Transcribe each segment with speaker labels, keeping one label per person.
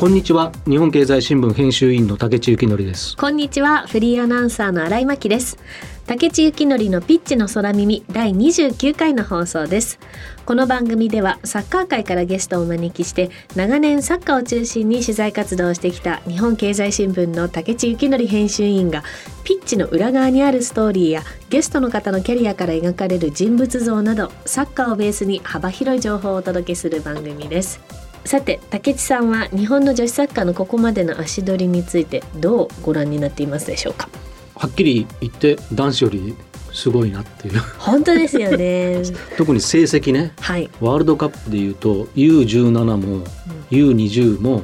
Speaker 1: こんにちは。日本経済新聞編集員の竹地幸則です。
Speaker 2: こんにちは。フリーアナウンサーの新井真希です。竹地幸則のピッチの空耳第29回の放送です。この番組ではサッカー界からゲストをお招きして長年サッカーを中心に取材活動をしてきた日本経済新聞の竹地幸則編集員がピッチの裏側にあるストーリーやゲストの方のキャリアから描かれる人物像などサッカーをベースに幅広い情報をお届けする番組です。さて竹地さんは日本の女子サッカーのここまでの足取りについてどうご覧になっていますでしょうか？
Speaker 1: はっきり言って男子よりすごいなっていう。
Speaker 2: 本当ですよね。
Speaker 1: 特に成績ね、
Speaker 2: はい、
Speaker 1: ワールドカップでいうと U17 も、うん、U20 も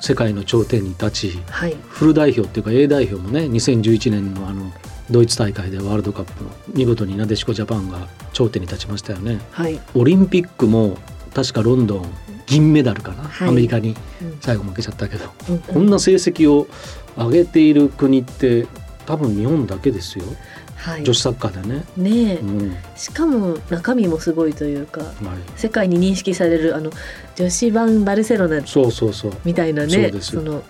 Speaker 1: 世界の頂点に立ち、はい、フル代表っていうか A 代表もね2011年のあのドイツ大会でワールドカップの見事になでしこジャパンが頂点に立ちましたよね、はい、オリンピックも確かロンドン銀メダルかな、はい、アメリカに最後負けちゃったけど、うん、こんな成績を上げている国って多分日本だけですよ。はい、女子サッカーでね。
Speaker 2: ねうん、しかも中身もすごいというか、はい、世界に認識されるあの女子版バルセロナ
Speaker 1: そうそうそう。
Speaker 2: みたいなねその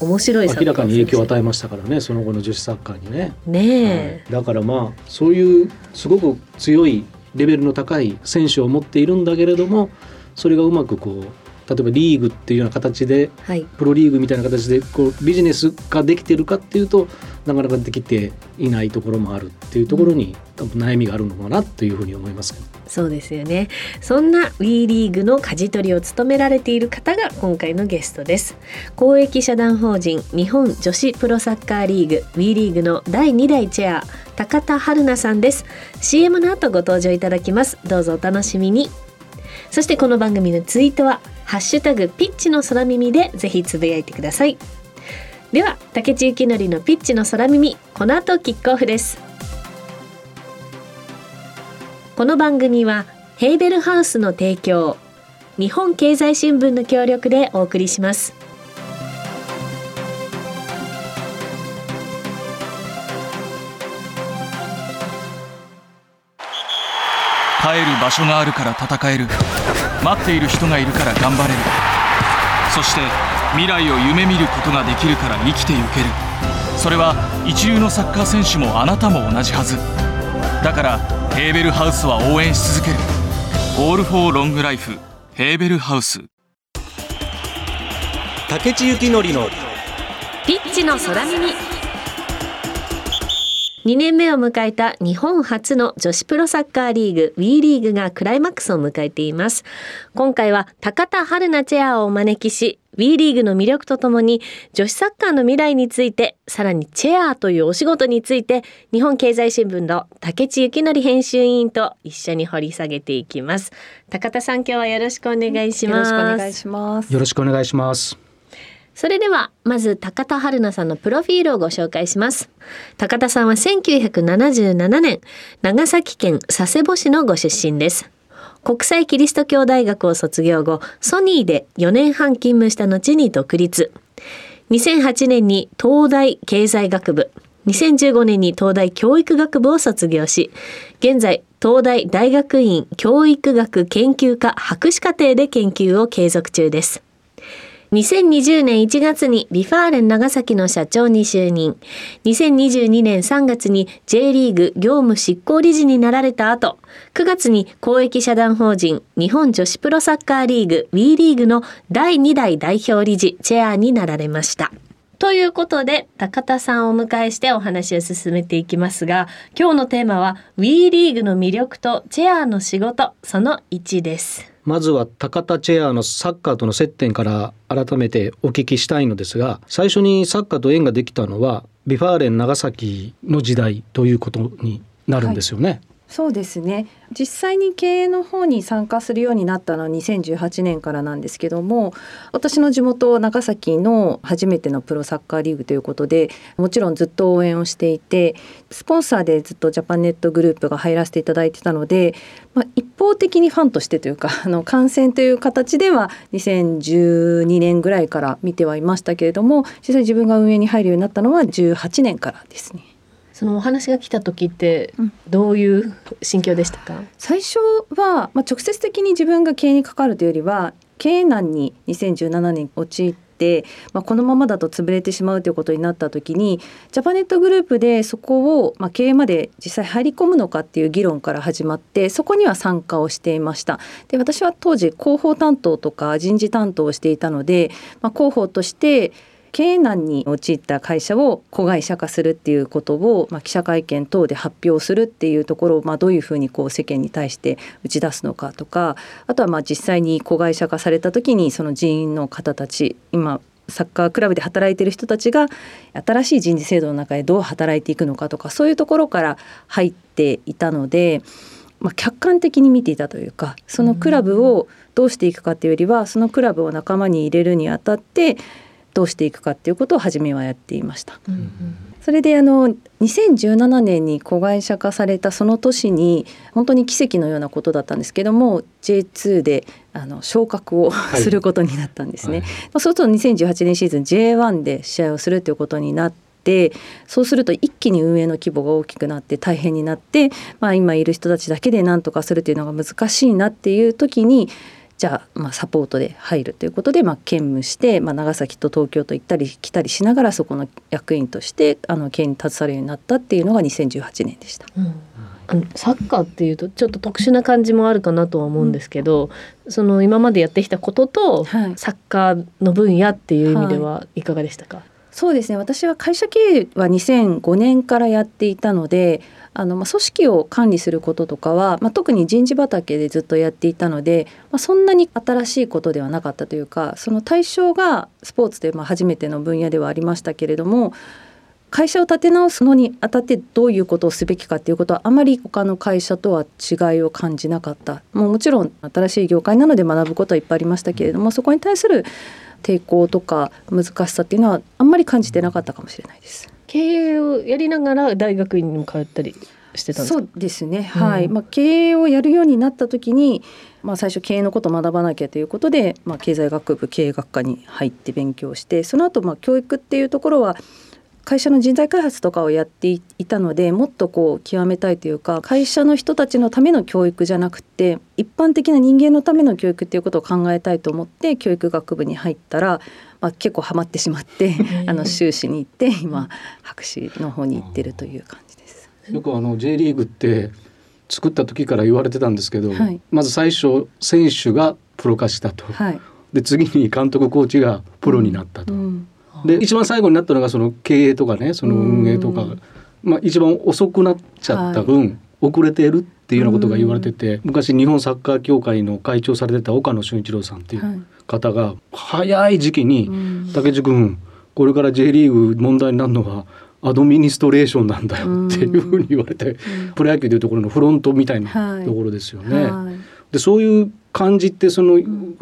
Speaker 2: 面白い
Speaker 1: 明らかに影響を与えましたからねその後の女子サッカーにね。
Speaker 2: ね、
Speaker 1: はい、だからまあそういうすごく強いレベルの高い選手を持っているんだけれどもそれがうまくこう例えばリーグっていうような形で、はい、プロリーグみたいな形でこうビジネスができてるかっていうとなかなかできていないところもあるっていうところに、多分悩みがあるのかなというふうに思います
Speaker 2: そうですよね。そんな WE リーグの舵取りを務められている方が今回のゲストです。公益社団法人日本女子プロサッカーリーグ WE リーグの第2代チェア高田春奈さんです。CM の後ご登場いただきます。どうぞお楽しみにそしてこの番組のツイートはハッシュタグピッチの空耳でぜひつぶやいてください。では竹地幸則のピッチの空耳この後キックオフです。この番組はヘーベルハウスの提供日本経済新聞の協力でお送りします。
Speaker 3: 帰る場所があるから戦える。待っている人がいるから頑張れる。そして未来を夢見ることができるから生きてゆける。それは一流のサッカー選手もあなたも同じはず。だからヘーベルハウスは応援し続ける「オール・フォー・ロング・ライフ」ヘーベルハウス。
Speaker 4: 竹地幸典の
Speaker 2: ピッチの空耳2年目を迎えた日本初の女子プロサッカーリーグ WE リーグがクライマックスを迎えています。今回は高田春奈チェアをお招きし WE リーグの魅力とともに女子サッカーの未来についてさらにチェアというお仕事について日本経済新聞の竹地幸則編集委員と一緒に掘り下げていきます。高田さん今日はよろしくお願いします。
Speaker 5: よろしくお願いします。
Speaker 1: よろしくお願いします
Speaker 2: それではまず高田春奈さんのプロフィールをご紹介します。高田さんは1977年長崎県佐世保市のご出身です。国際キリスト教大学を卒業後ソニーで4年半勤務した後に独立。2008年に東大経済学部2015年に東大教育学部を卒業し現在東大大学院教育学研究科博士課程で研究を継続中です。2020年1月に V・ファーレン長崎の社長に就任。2022年3月に J リーグ業務執行理事になられた後、9月に公益社団法人日本女子プロサッカーリーグ WE リーグの第2代代表理事チェアになられました。ということで高田さんをお迎えしてお話を進めていきますが今日のテーマは WE リーグの魅力とチェアの仕事その1です
Speaker 1: まずは高田チェアのサッカーとの接点から改めてお聞きしたいのですが最初にサッカーと縁ができたのは V・ファーレン長崎の時代ということになるんですよね。はい
Speaker 5: そうですね実際に経営の方に参加するようになったのは2018年からなんですけども私の地元長崎の初めてのプロサッカーリーグということでもちろんずっと応援をしていてスポンサーでずっとジャパンネットグループが入らせていただいてたので、まあ、一方的にファンとしてというか あの観戦という形では2012年ぐらいから見てはいましたけれども実際自分が運営に入るようになったのは18年からですね。
Speaker 2: そのお話が来た時ってどういう心境でしたか、うん、
Speaker 5: 最初は、まあ、直接的に自分が経営に関わるというよりは経営難に2017年陥っ、まあ、このままだと潰れてしまうということになった時にジャパネットグループでそこを、まあ、経営まで実際入り込むのかっていう議論から始まってそこには参加をしていました。で私は当時広報担当とか人事担当をしていたので、まあ、広報として経営難に陥った会社を子会社化するっていうことを、まあ、記者会見等で発表するっていうところを、まあ、どういうふうにこう世間に対して打ち出すのかとかあとはまあ実際に子会社化された時にその人員の方たち今サッカークラブで働いてる人たちが新しい人事制度の中でどう働いていくのかとかそういうところから入っていたので、まあ、客観的に見ていたというかそのクラブをどうしていくかっていうよりはそのクラブを仲間に入れるにあたってどうしていくかっていうことを初めはやっていました。うんうん、それであの2017年に子会社化されたその年に本当に奇跡のようなことだったんですけども J2 であの昇格を、はい、することになったんですね。はい、そうすると2018年シーズン J1 で試合をするということになってそうすると一気に運営の規模が大きくなって大変になって、まあ、今いる人たちだけで何とかするというのが難しいなっていう時にじゃあまあサポートで入るということで、まあ、兼務して、まあ、長崎と東京と行ったり来たりしながらそこの役員としてあの経営に携わるようになったっていうのが2018年でした。うん。
Speaker 2: あのサッカーっていうとちょっと特殊な感じもあるかなとは思うんですけど、うん、その今までやってきたことと、はい、サッカーの分野っていう意味ではい。かがでしたか、はい、
Speaker 5: そうですね。私は会社経営は2005年からやっていたのであの、まあ、組織を管理することとかは、まあ、特に人事畑でずっとやっていたので、まあ、そんなに新しいことではなかったというかその対象がスポーツでまあ初めての分野ではありましたけれども会社を立て直すのにあたってどういうことをすべきかっていうことはあまり他の会社とは違いを感じなかった。もうもちろん新しい業界なので学ぶことはいっぱいありましたけれどもそこに対する抵抗とか難しさっていうのはあんまり感じてなかったかもしれないです。
Speaker 2: 経営をやりながら大学院にも通ったりしてた
Speaker 5: そうですね、はい、まあ、経営をやるようになった時に、まあ、最初経営のことを学ばなきゃということで、まあ、経済学部経営学科に入って勉強してその後まあ教育っていうところは会社の人材開発とかをやっていたのでもっとこう極めたいというか会社の人たちのための教育じゃなくて一般的な人間のための教育っていうことを考えたいと思って教育学部に入ったら、まあ、結構ハマってしまってあの修士に行って今博士の方に行ってるという感じです。
Speaker 1: よくあの J リーグって作った時から言われてたんですけど、はい、まず最初選手がプロ化したと、はい、で次に監督コーチがプロになったと。うんうんで一番最後になったのがその経営とかねその運営とか、まあ、一番遅くなっちゃった分、はい、遅れているっていうようなことが言われてて昔日本サッカー協会の会長されてた岡野俊一郎さんっていう方が、早い時期に「竹地君これから J リーグ問題になるのはアドミニストレーションなんだよ」っていうふうに言われて、プロ野球でいうところのフロントみたいなところですよね。でそういう感じってその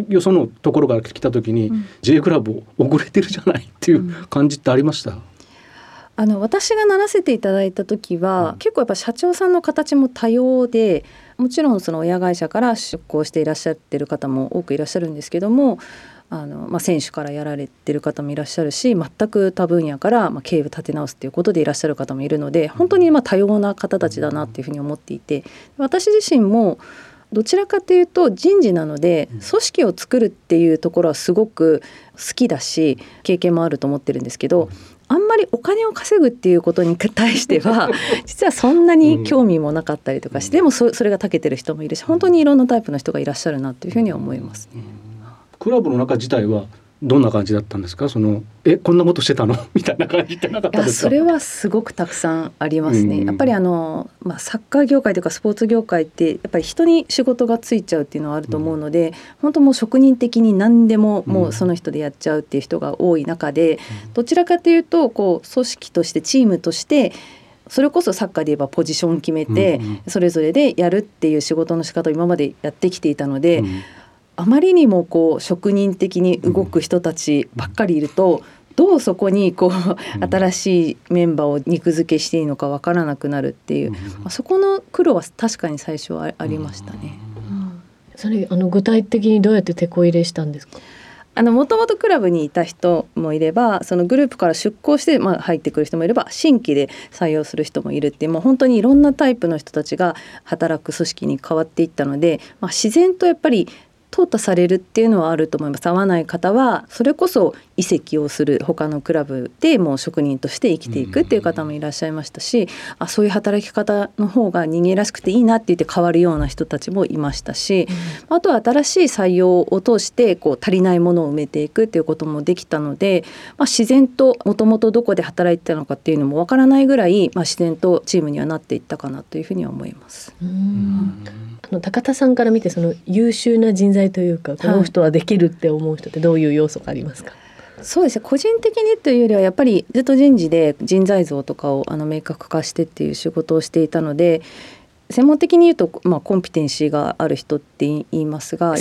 Speaker 1: よそのところから来た時に、うん、J クラブ遅れてるじゃないっていう感じってありました、
Speaker 5: あの私がならせていただいた時は、うん、結構やっぱ社長さんの形も多様でもちろんその親会社から出向していらっしゃってる方も多くいらっしゃるんですけどもあの、まあ、選手からやられてる方もいらっしゃるし全く他分野から、まあ、経営を立て直すっていうことでいらっしゃる方もいるので本当にまあ多様な方たちだなっていうふうに思っていて私自身もどちらかというと人事なので組織を作るっていうところはすごく好きだし経験もあると思ってるんですけどあんまりお金を稼ぐっていうことに対しては 実はそんなに興味もなかったりとかして、でもそれが長けてる人もいるし本当にいろんなタイプの人がいらっしゃるなというふうには思います。ね。
Speaker 1: クラブの中自体はどんな感じだったんですか？そのえこんなことしてたの？みたいな感じってなかったです
Speaker 5: それはすごくたくさんありますね、やっぱりあの、まあ、サッカー業界とかスポーツ業界ってやっぱり人に仕事がついちゃうっていうのはあると思うので、うん、本当もう職人的に何でももうその人でやっちゃうっていう人が多い中で、うん、どちらかというとこう組織としてチームとしてそれこそサッカーで言えばポジション決めて、それぞれでやるっていう仕事の仕方を今までやってきていたので、うんあまりにもこう職人的に動く人たちばっかりいると、どうそこにこう新しいメンバーを肉付けしていいのかわからなくなるっていう、まあ、そこの苦労は確かに最初はありましたね。
Speaker 2: それあの具体的にどうやって手こ入れしたんですか？
Speaker 5: あのもともとクラブにいた人もいればそのグループから出向して、まあ、入ってくる人もいれば新規で採用する人もいるっていうもう本当にいろんなタイプの人たちが働く組織に変わっていったので、まあ、自然とやっぱり淘汰されるっていうのはあると思います。合わない方はそれこそ移籍をする他のクラブでもう職人として生きていくっていう方もいらっしゃいましたし、あそういう働き方の方が人間らしくていいなって言って変わるような人たちもいましたし、あとは新しい採用を通してこう足りないものを埋めていくっていうこともできたので、まあ、自然ともともとどこで働いてたのかっていうのもわからないぐらい、まあ、自然とチームにはなっていったかなというふうには思います。
Speaker 2: あの高田さんから見てその優秀な人材というかこの人はできるって思う人ってどういう要素がありますか、はい
Speaker 5: そうですね。個人的にというよりはやっぱりずっと人事で人材像とかをあの明確化してっていう仕事をしていたので専門的に言うと、まあ、コンピテンシーがある人って言いますが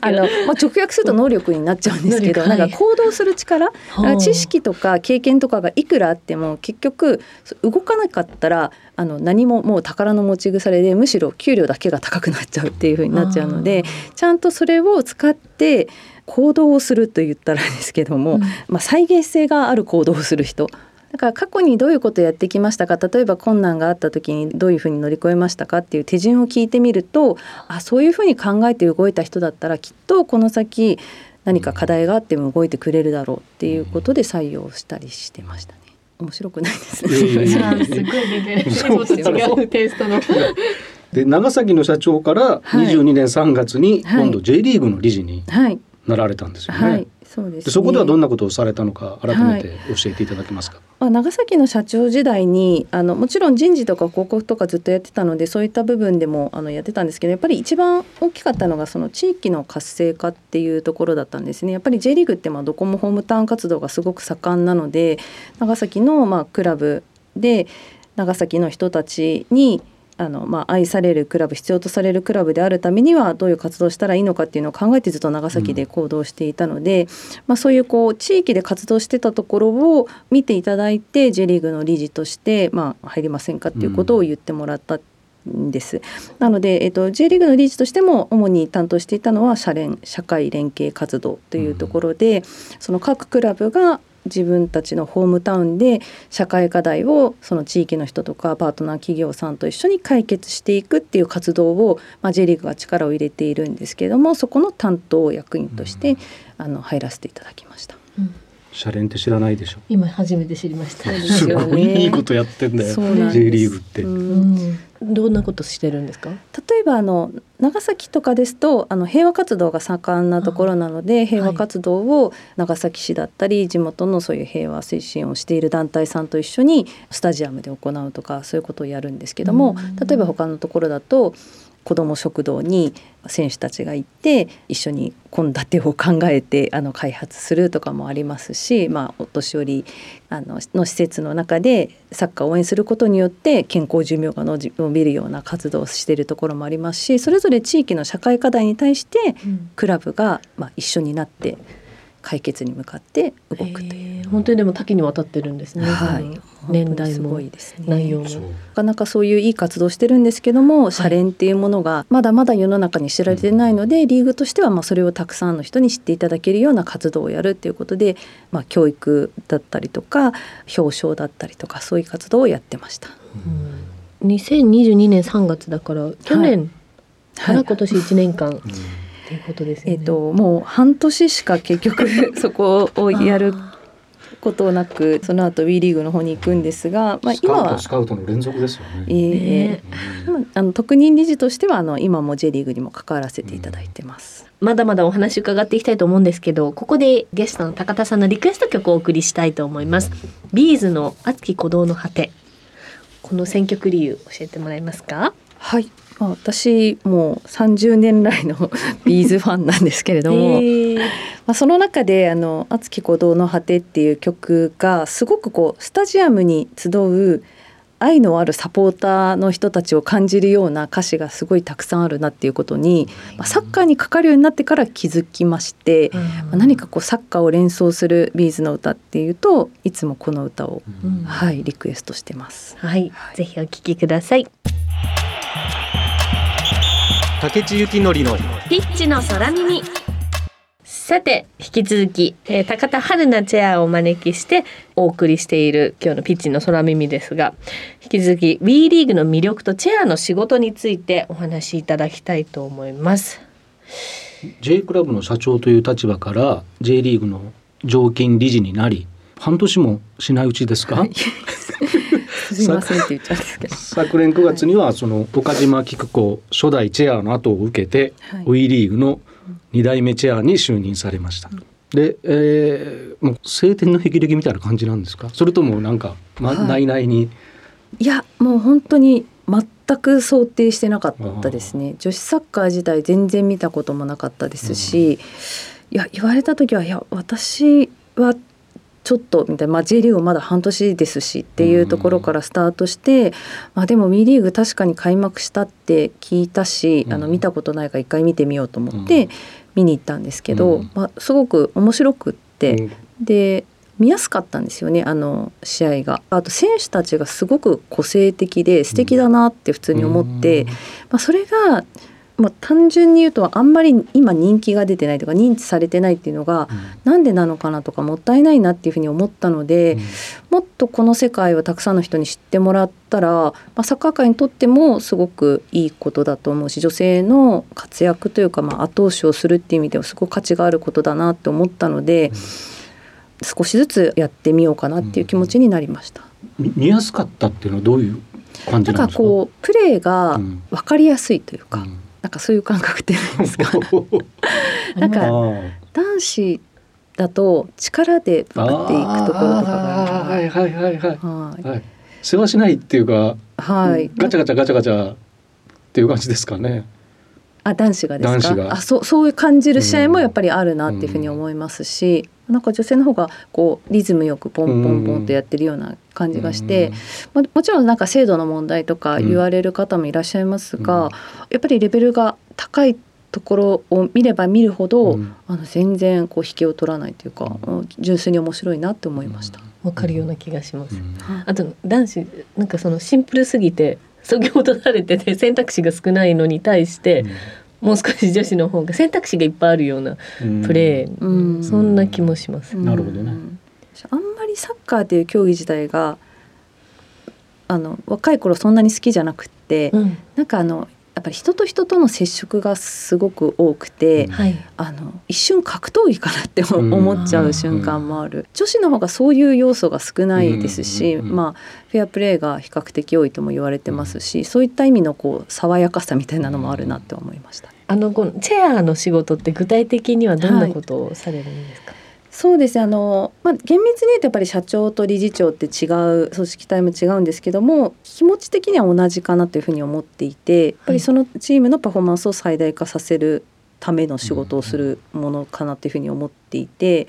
Speaker 5: あの、まあ、直訳すると能力になっちゃうんですけど、なんか行動する力、はい、知識とか経験とかがいくらあっても結局動かなかったらあの何ももう宝の持ち腐れでむしろ給料だけが高くなっちゃうっていうふうになっちゃうのでちゃんとそれを使って行動をすると言ったらですけども、うん、まあ、再現性がある行動をする人だから過去にどういうことをやってきましたか？例えば困難があった時にどういうふうに乗り越えましたかっていう手順を聞いてみるとあそういうふうに考えて動いた人だったらきっとこの先何か課題があっても動いてくれるだろうっていうことで採用したりしてましたね。面白くないですね。すご
Speaker 1: いテイストの。で長崎の社長から22年3月に今度 J リーグの理事になられたんですよね。はいはいそうです、ね、そこではどんなことをされたのか改めて教えていただけますか？はい、
Speaker 5: まあ、長崎の社長時代にあのもちろん人事とか広告とかずっとやってたのでそういった部分でもあのやってたんですけどやっぱり一番大きかったのがその地域の活性化っていうところだったんですね。やっぱり J リーグってまあどこもホームタウン活動がすごく盛んなので長崎のまあクラブで長崎の人たちにあの、まあ、愛されるクラブ必要とされるクラブであるためにはどういう活動をしたらいいのかっていうのを考えてずっと長崎で行動していたので、うん、まあ、そういうこう地域で活動してたところを見ていただいて J リーグの理事として、まあ、入りませんかっていうことを言ってもらったです。なので、えっと、J リーグの理事としても主に担当していたのは社連社会連携活動というところで、うん、その各クラブが自分たちのホームタウンで社会課題をその地域の人とかパートナー企業さんと一緒に解決していくっていう活動を、まあ、J リーグが力を入れているんですけれどもそこの担当役員として、うん、あの入らせていただきました。うん
Speaker 1: シャレンって知らないでしょ
Speaker 2: 今初めて知りました。
Speaker 1: すごいいいことやってんだよ。J リーグって。
Speaker 2: どんなことしてるんですか？
Speaker 5: 例えばあの長崎とかですとあの平和活動が盛んなところなので平和活動を長崎市だったり地元のそういう平和推進をしている団体さんと一緒にスタジアムで行うとかそういうことをやるんですけども例えば他のところだと子ども食堂に選手たちが行って一緒に献立を考えてあの開発するとかもありますし、まあ、お年寄りあのの施設の中でサッカーを応援することによって健康寿命が伸びるような活動をしているところもありますしそれぞれ地域の社会課題に対してクラブが、まあ、一緒になって解決に向かって動くという。
Speaker 2: 本当にでも多岐にわたってるんですね。はい、年代も内容も、な
Speaker 5: かなかそういういい活動してるんですけども、シャレンっていうものがまだまだ世の中に知られてないので、リーグとしてはまあそれをたくさんの人に知っていただけるような活動をやるっていうことで、まあ教育だったりとか表彰だったりとかそういう活動をやってました。
Speaker 2: うん、2022年3月だから去年から今年1年間、はいはい
Speaker 5: ていうことですね。えっ、ともう半年しか結局 そこをやることなくその後 WE リーグの方に行くんですが、
Speaker 1: まあ今はスカウトの連続ですよね。え
Speaker 5: えー、あの特任理事としてはあの今も J リーグにも関わらせていただいてます。
Speaker 2: うん、まだまだお話伺っていきたいと思うんですけどここでゲストの高田さんのリクエスト曲をお送りしたいと思います。ビーズの熱き鼓動の果てこの選曲理由教えてもらえますか？
Speaker 5: はいまあ、私もう30年来の ビーズファンなんですけれども、まあ、その中で「あの熱き鼓動の果て」っていう曲がすごくこうスタジアムに集う愛のあるサポーターの人たちを感じるような歌詞がすごいたくさんあるなっていうことに、まあ、サッカーにかかるようになってから気づきまして、まあ、何かこうサッカーを連想するビーズの歌っていうといつもこの歌を、はい、リクエストしてます。
Speaker 2: はい、はい、ぜひお聞きください。
Speaker 3: 竹地幸典の
Speaker 2: ピッチの空耳さて引き続き、えー、高田春菜チェアをお招きしてお送りしている今日のピッチの空耳ですが引き続き WE リーグの魅力とチェアの仕事についてお話しいただきたいと思います。
Speaker 1: J クラブの社長という立場から J リーグの常勤理事になり半年もしないうちですか、はい、
Speaker 5: すいませんって言っちゃうんですけど。
Speaker 1: 昨年9月にはその岡島菊子初代チェアの後を受けて、はい、WE リーグの2代目チェアに就任されました。で、えー、もう晴天の霹靂みたいな感じなんですか？それともなんか、ま、内々に？
Speaker 5: いやもう本当に全く想定してなかったですね。女子サッカー自体全然見たこともなかったですし、いや言われた時はいや私はちょっとみたいな、まあ、J リーグまだ半年ですしっていうところからスタートして、まあ、でも WE リーグ確かに開幕したって聞いたし、あの見たことないから一回見てみようと思って見に行ったんですけど、まあ、すごく面白くって、で見やすかったんですよねあの試合が。あと選手たちがすごく個性的で素敵だなって普通に思って、まあ、それがまあ、単純に言うとあんまり今人気が出てないとか認知されてないっていうのが、うなんでなのかなとかもったいないなっていうふうに思ったので、うん、もっとこの世界をたくさんの人に知ってもらったら、まあ、サッカー界にとってもすごくいいことだと思うし女性の活躍というか、まあ、後押しをするっていう意味ではすごく価値があることだなって思ったので、うん、少しずつやってみようかなっていう気持ちになりました。
Speaker 1: 見やすかったっていうのはどういう感じなんですか？こ
Speaker 5: うプレーが分かりやすいというか、うんなんかそういう感覚ってないですか？なんか男子だと力でバッていくところとかが
Speaker 1: はいはいはいはい、はい、世話しないっていうか、はい、ガチャガチャガチャガチャっていう感じですかね。
Speaker 5: あ男子がですか？あそうそういう感じる試合もやっぱりあるなっていうふうに思いますし、うん、なんか女性の方がこうリズムよくポンポンポンとやってるような感じがして、まもちろんなんか制度の問題とか言われる方もいらっしゃいますが、やっぱりレベルが高いところを見れば見るほど、うん、あの全然こう引けを取らないというか、うん、純粋に面白いなって思いました。
Speaker 2: わかるような気がします。うん、あと男子なんかそのシンプルすぎて先ほどされてて選択肢が少ないのに対して、もう少し女子の方が選択肢がいっぱいあるようなプレー、そんな気もします。
Speaker 1: なるほどね。
Speaker 5: あんまりサッカーという競技自体があの若い頃そんなに好きじゃなくて、うん、なんかあのやっぱり人と人との接触がすごく多くて、うん、あの一瞬格闘技かなって思っちゃう瞬間もある、うん、女子の方がそういう要素が少ないですし、まあフェアプレーが比較的多いとも言われてますし、そういった意味のこう爽やかさみたいなのもあるなって思いました。
Speaker 2: あのこのチェアの仕事って具体的にはどんなことをされるんですか、はい
Speaker 5: そうですあの、まあ、厳密に言うとやっぱり社長と理事長って違う組織体も違うんですけども気持ち的には同じかなというふうに思っていてやっぱりそのチームのパフォーマンスを最大化させるための仕事をするものかなというふうに思っていて。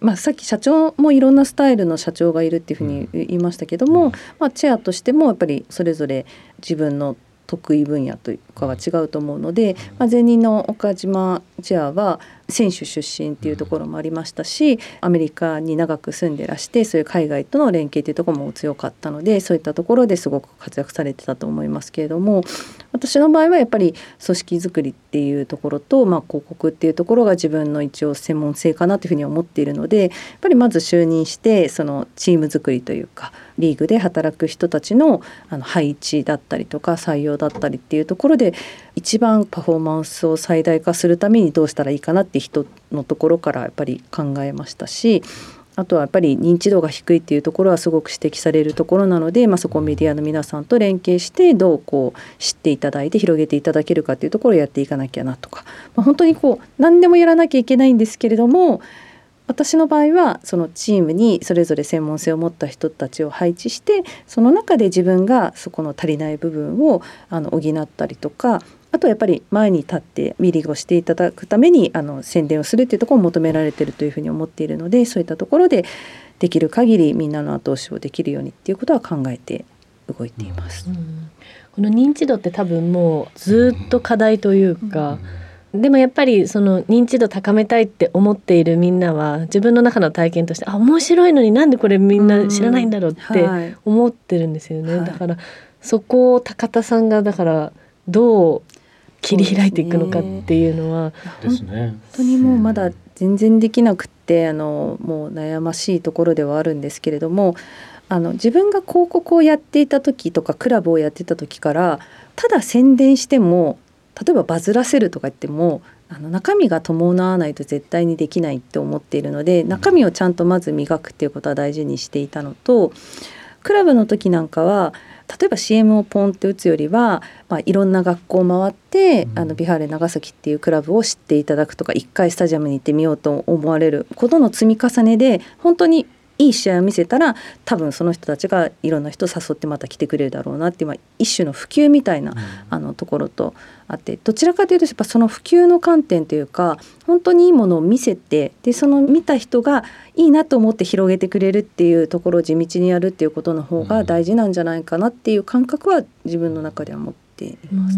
Speaker 5: まあ、さっき社長もいろんなスタイルの社長がいるっていうふうに言いましたけども、まあ、チェアとしてもやっぱりそれぞれ自分の得意分野というかは違うと思うので、まあ、前任の岡島チェアは選手出身っていうところもありましたしアメリカに長く住んでらしてそういう海外との連携っていうところも強かったのでそういったところですごく活躍されてたと思いますけれども私の場合はやっぱり組織づくりっていうところと、まあ、広告っていうところが自分の一応専門性かなというふうに思っているのでやっぱりまず就任してそのチーム作りというかリーグで働く人たちのあの配置だったりとか採用だったりっていうところで一番パフォーマンスを最大化するためにどうしたらいいかなって人のところからやっぱり考えましたしあとはやっぱり認知度が低いっていうところはすごく指摘されるところなので、まあ、そこをメディアの皆さんと連携してどうこう知っていただいて広げていただけるかっていうところをやっていかなきゃなとか、まあ、本当にこう何でもやらなきゃいけないんですけれども私の場合はそのチームにそれぞれ専門性を持った人たちを配置してその中で自分がそこの足りない部分をあの補ったりとかあとやっぱり前に立ってミリーをしていただくためにあの宣伝をするっていうところを求められてるというふうに思っているのでそういったところでできる限りみんなの後押しをできるようにっていうことは考えて動いています。うん、
Speaker 2: この認知度って多分もうずっと課題というか、うん。でもやっぱりその認知度高めたいって思っているみんなは自分の中の体験としてあ面白いのになんでこれみんな知らないんだろうって思ってるんですよね、はい、だからそこを高田さんがだからどう切り開いていくのかっていうのは、
Speaker 5: ね、本当にもうまだ全然できなくってあのもう悩ましいところではあるんですけれどもあの自分が広告をやっていた時とかクラブをやってた時からただ宣伝しても例えばバズらせるとか言ってもあの中身が伴わないと絶対にできないって思っているので中身をちゃんとまず磨くっていうことは大事にしていたのとクラブの時なんかは例えば CM をポンって打つよりは、まあ、いろんな学校を回って、あのビハーレ長崎っていうクラブを知っていただくとか一回スタジアムに行ってみようと思われる。ことの積み重ねで本当にいい試合を見せたら多分その人たちがいろんな人を誘ってまた来てくれるだろうなっていう、まあ、一種の普及みたいな、あのところとあってどちらかというとやっぱその普及の観点というか本当にいいものを見せてでその見た人がいいなと思って広げてくれるっていうところを地道にやるっていうことの方が大事なんじゃないかなっていう感覚は自分の中では持っています。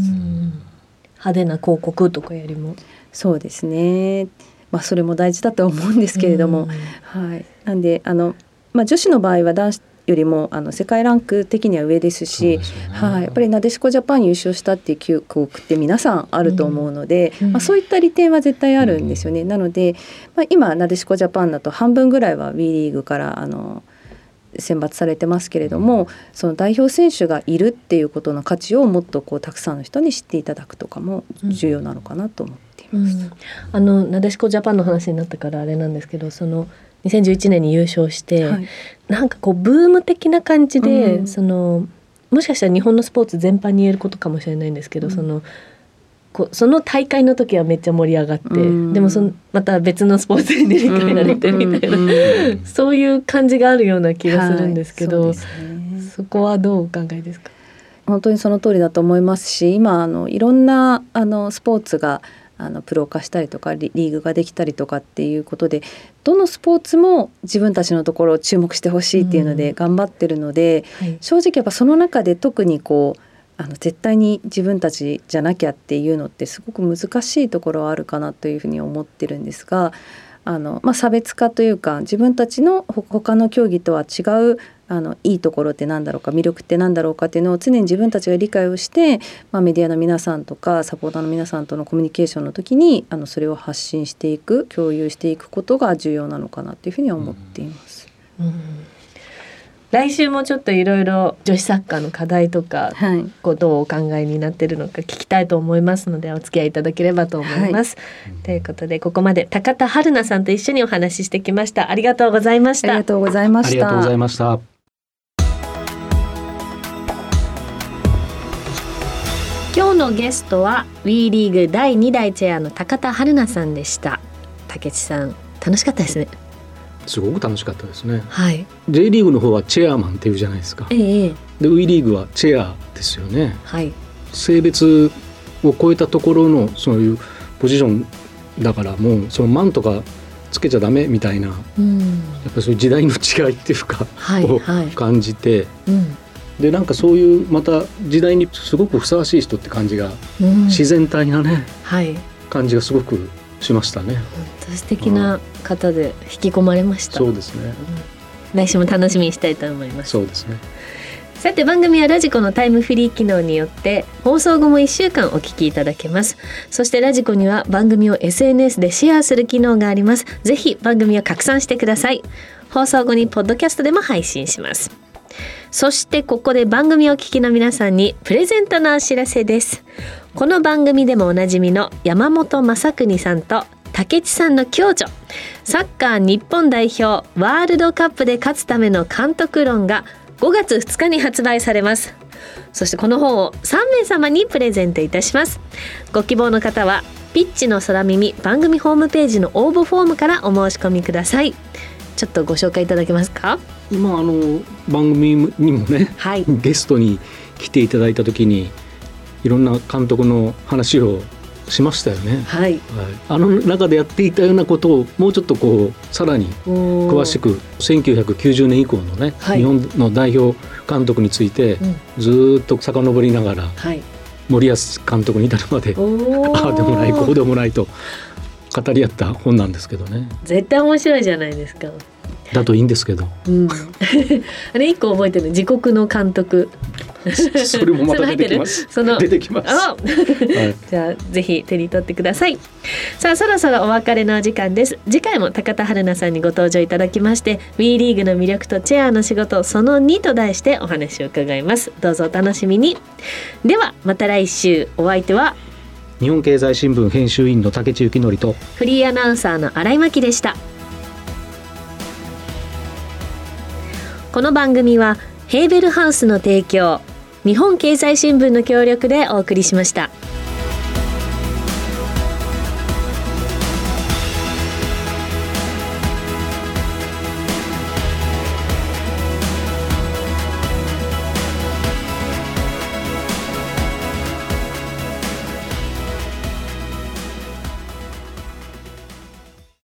Speaker 2: 派手な広告とかよりも。
Speaker 5: そうですね。まあ、それも大事だとは思うんですけれども、はい、なんであの、まあ、女子の場合は男子よりもあの世界ランク的には上ですし、ね、はい、やっぱりなでしこジャパン優勝したっていう記憶って皆さんあると思うので、うん、まあ、そういった利点は絶対あるんですよね。うん、なので、まあ、今なでしこジャパンだと半分ぐらいは WE リーグからあの選抜されてますけれどもその代表選手がいるっていうことの価値をもっとこうたくさんの人に知っていただくとかも重要なのかなと思っています。うん、
Speaker 2: あのなでしこジャパンの話になったからあれなんですけどその2011年に優勝して、はい、なんかこうブーム的な感じで、うん、そのもしかしたら日本のスポーツ全般に言えることかもしれないんですけど、うん、そのこその大会の時はめっちゃ盛り上がって、うん、でもそのまた別のスポーツに塗り替えられてみたいな、うん、そういう感じがあるような気がするんですけど、はいそね、そこはどうお考えですか？
Speaker 5: 本当にその通りだと思いますし今あのいろんなあのスポーツがあのプロ化したりとかリーグができたりとかっていうことでどのスポーツも自分たちのところを注目してほしいっていうので頑張ってるので、うんはい、正直やっぱその中で特にこうあの絶対に自分たちじゃなきゃっていうのってすごく難しいところはあるかなというふうに思ってるんですがあの、まあ、差別化というか自分たちの他の競技とは違うあのいいところって何だろうか魅力って何だろうかっていうのを常に自分たちが理解をして、まあ、メディアの皆さんとかサポーターの皆さんとのコミュニケーションの時にあのそれを発信していく共有していくことが重要なのかなっていうふうには思っています。うん、うん
Speaker 2: 来週もちょっといろいろ女子サッカーの課題とか、はい、こうどうお考えになってるのか聞きたいと思いますのでお付き合いいただければと思います。はい、ということでここまで高田春菜さんと一緒にお話ししてきました。ありがとうございました。
Speaker 5: ありがとうございました。あり
Speaker 1: がとうございました。
Speaker 2: 今日のゲストは WE リーグ第2代チェアの高田春菜さんでした。竹内さん楽しかったですね。
Speaker 1: すごく楽しかったですね。
Speaker 2: はい。
Speaker 1: J リーグの方はチェアマンっていうじゃないですか。
Speaker 2: ええ。
Speaker 1: で WE リーグはチェアですよね。
Speaker 2: はい。
Speaker 1: 性別を超えたところのそういうポジションだからもうそのマンとかつけちゃダメみたいな、うん、やっぱそういう時代の違いっていうか、はい、を感じて、うん、でなんかそういうまた時代にすごくふさわしい人って感じが、うん、自然体なね、はい、感じがすごくしましたね。
Speaker 2: 素敵な方で引き込まれました。
Speaker 1: そうですね、
Speaker 2: うん、来週も楽しみにしたいと思います。
Speaker 1: そうですね。
Speaker 2: さて番組はラジコのタイムフリー機能によって放送後も1週間お聞きいただけますそしてラジコには番組を SNS でシェアする機能がありますぜひ番組を拡散してください放送後にポッドキャストでも配信しますそしてここで番組を聞きの皆さんにプレゼントのお知らせです。この番組でもおなじみの山本正邦さんと竹地さんの共著。サッカー日本代表ワールドカップで勝つための監督論が5月2日に発売されます。そしてこの本を3名様にプレゼントいたします。ご希望の方はピッチの空耳番組ホームページの応募フォームからお申し込みください。ちょっとご紹介いただけますか？
Speaker 1: 今あの番組にもね、はい、ゲストに来ていただいた時にいろんな監督の話をしましたよね、
Speaker 2: はい、はい、
Speaker 1: あの中でやっていたようなことをもうちょっとこうさらに詳しく1990年以降のね、はい、日本の代表監督についてずっと遡りながら、はい、森保監督に至るまでああでもないこうでもないと語り合った本なんですけどね。
Speaker 2: 絶対面白いじゃないですか。
Speaker 1: だといいんですけど、
Speaker 2: うん、あれ一個覚えてる自国の監督。
Speaker 1: それもまた出てきます。その出てきます、はい、
Speaker 2: じゃあぜひ手に取ってください。さあそろそろお別れの時間です。次回も高田春菜さんにご登場いただきまして WE リーグの魅力とチェアの仕事その2と題してお話を伺います。どうぞお楽しみに。ではまた来週。お相手は
Speaker 1: 日本経済新聞編集員の竹内幸則と
Speaker 2: フリーアナウンサーの新井真希でしたこの番組はヘーベルハウスの提供日本経済新聞の協力でお送りしました。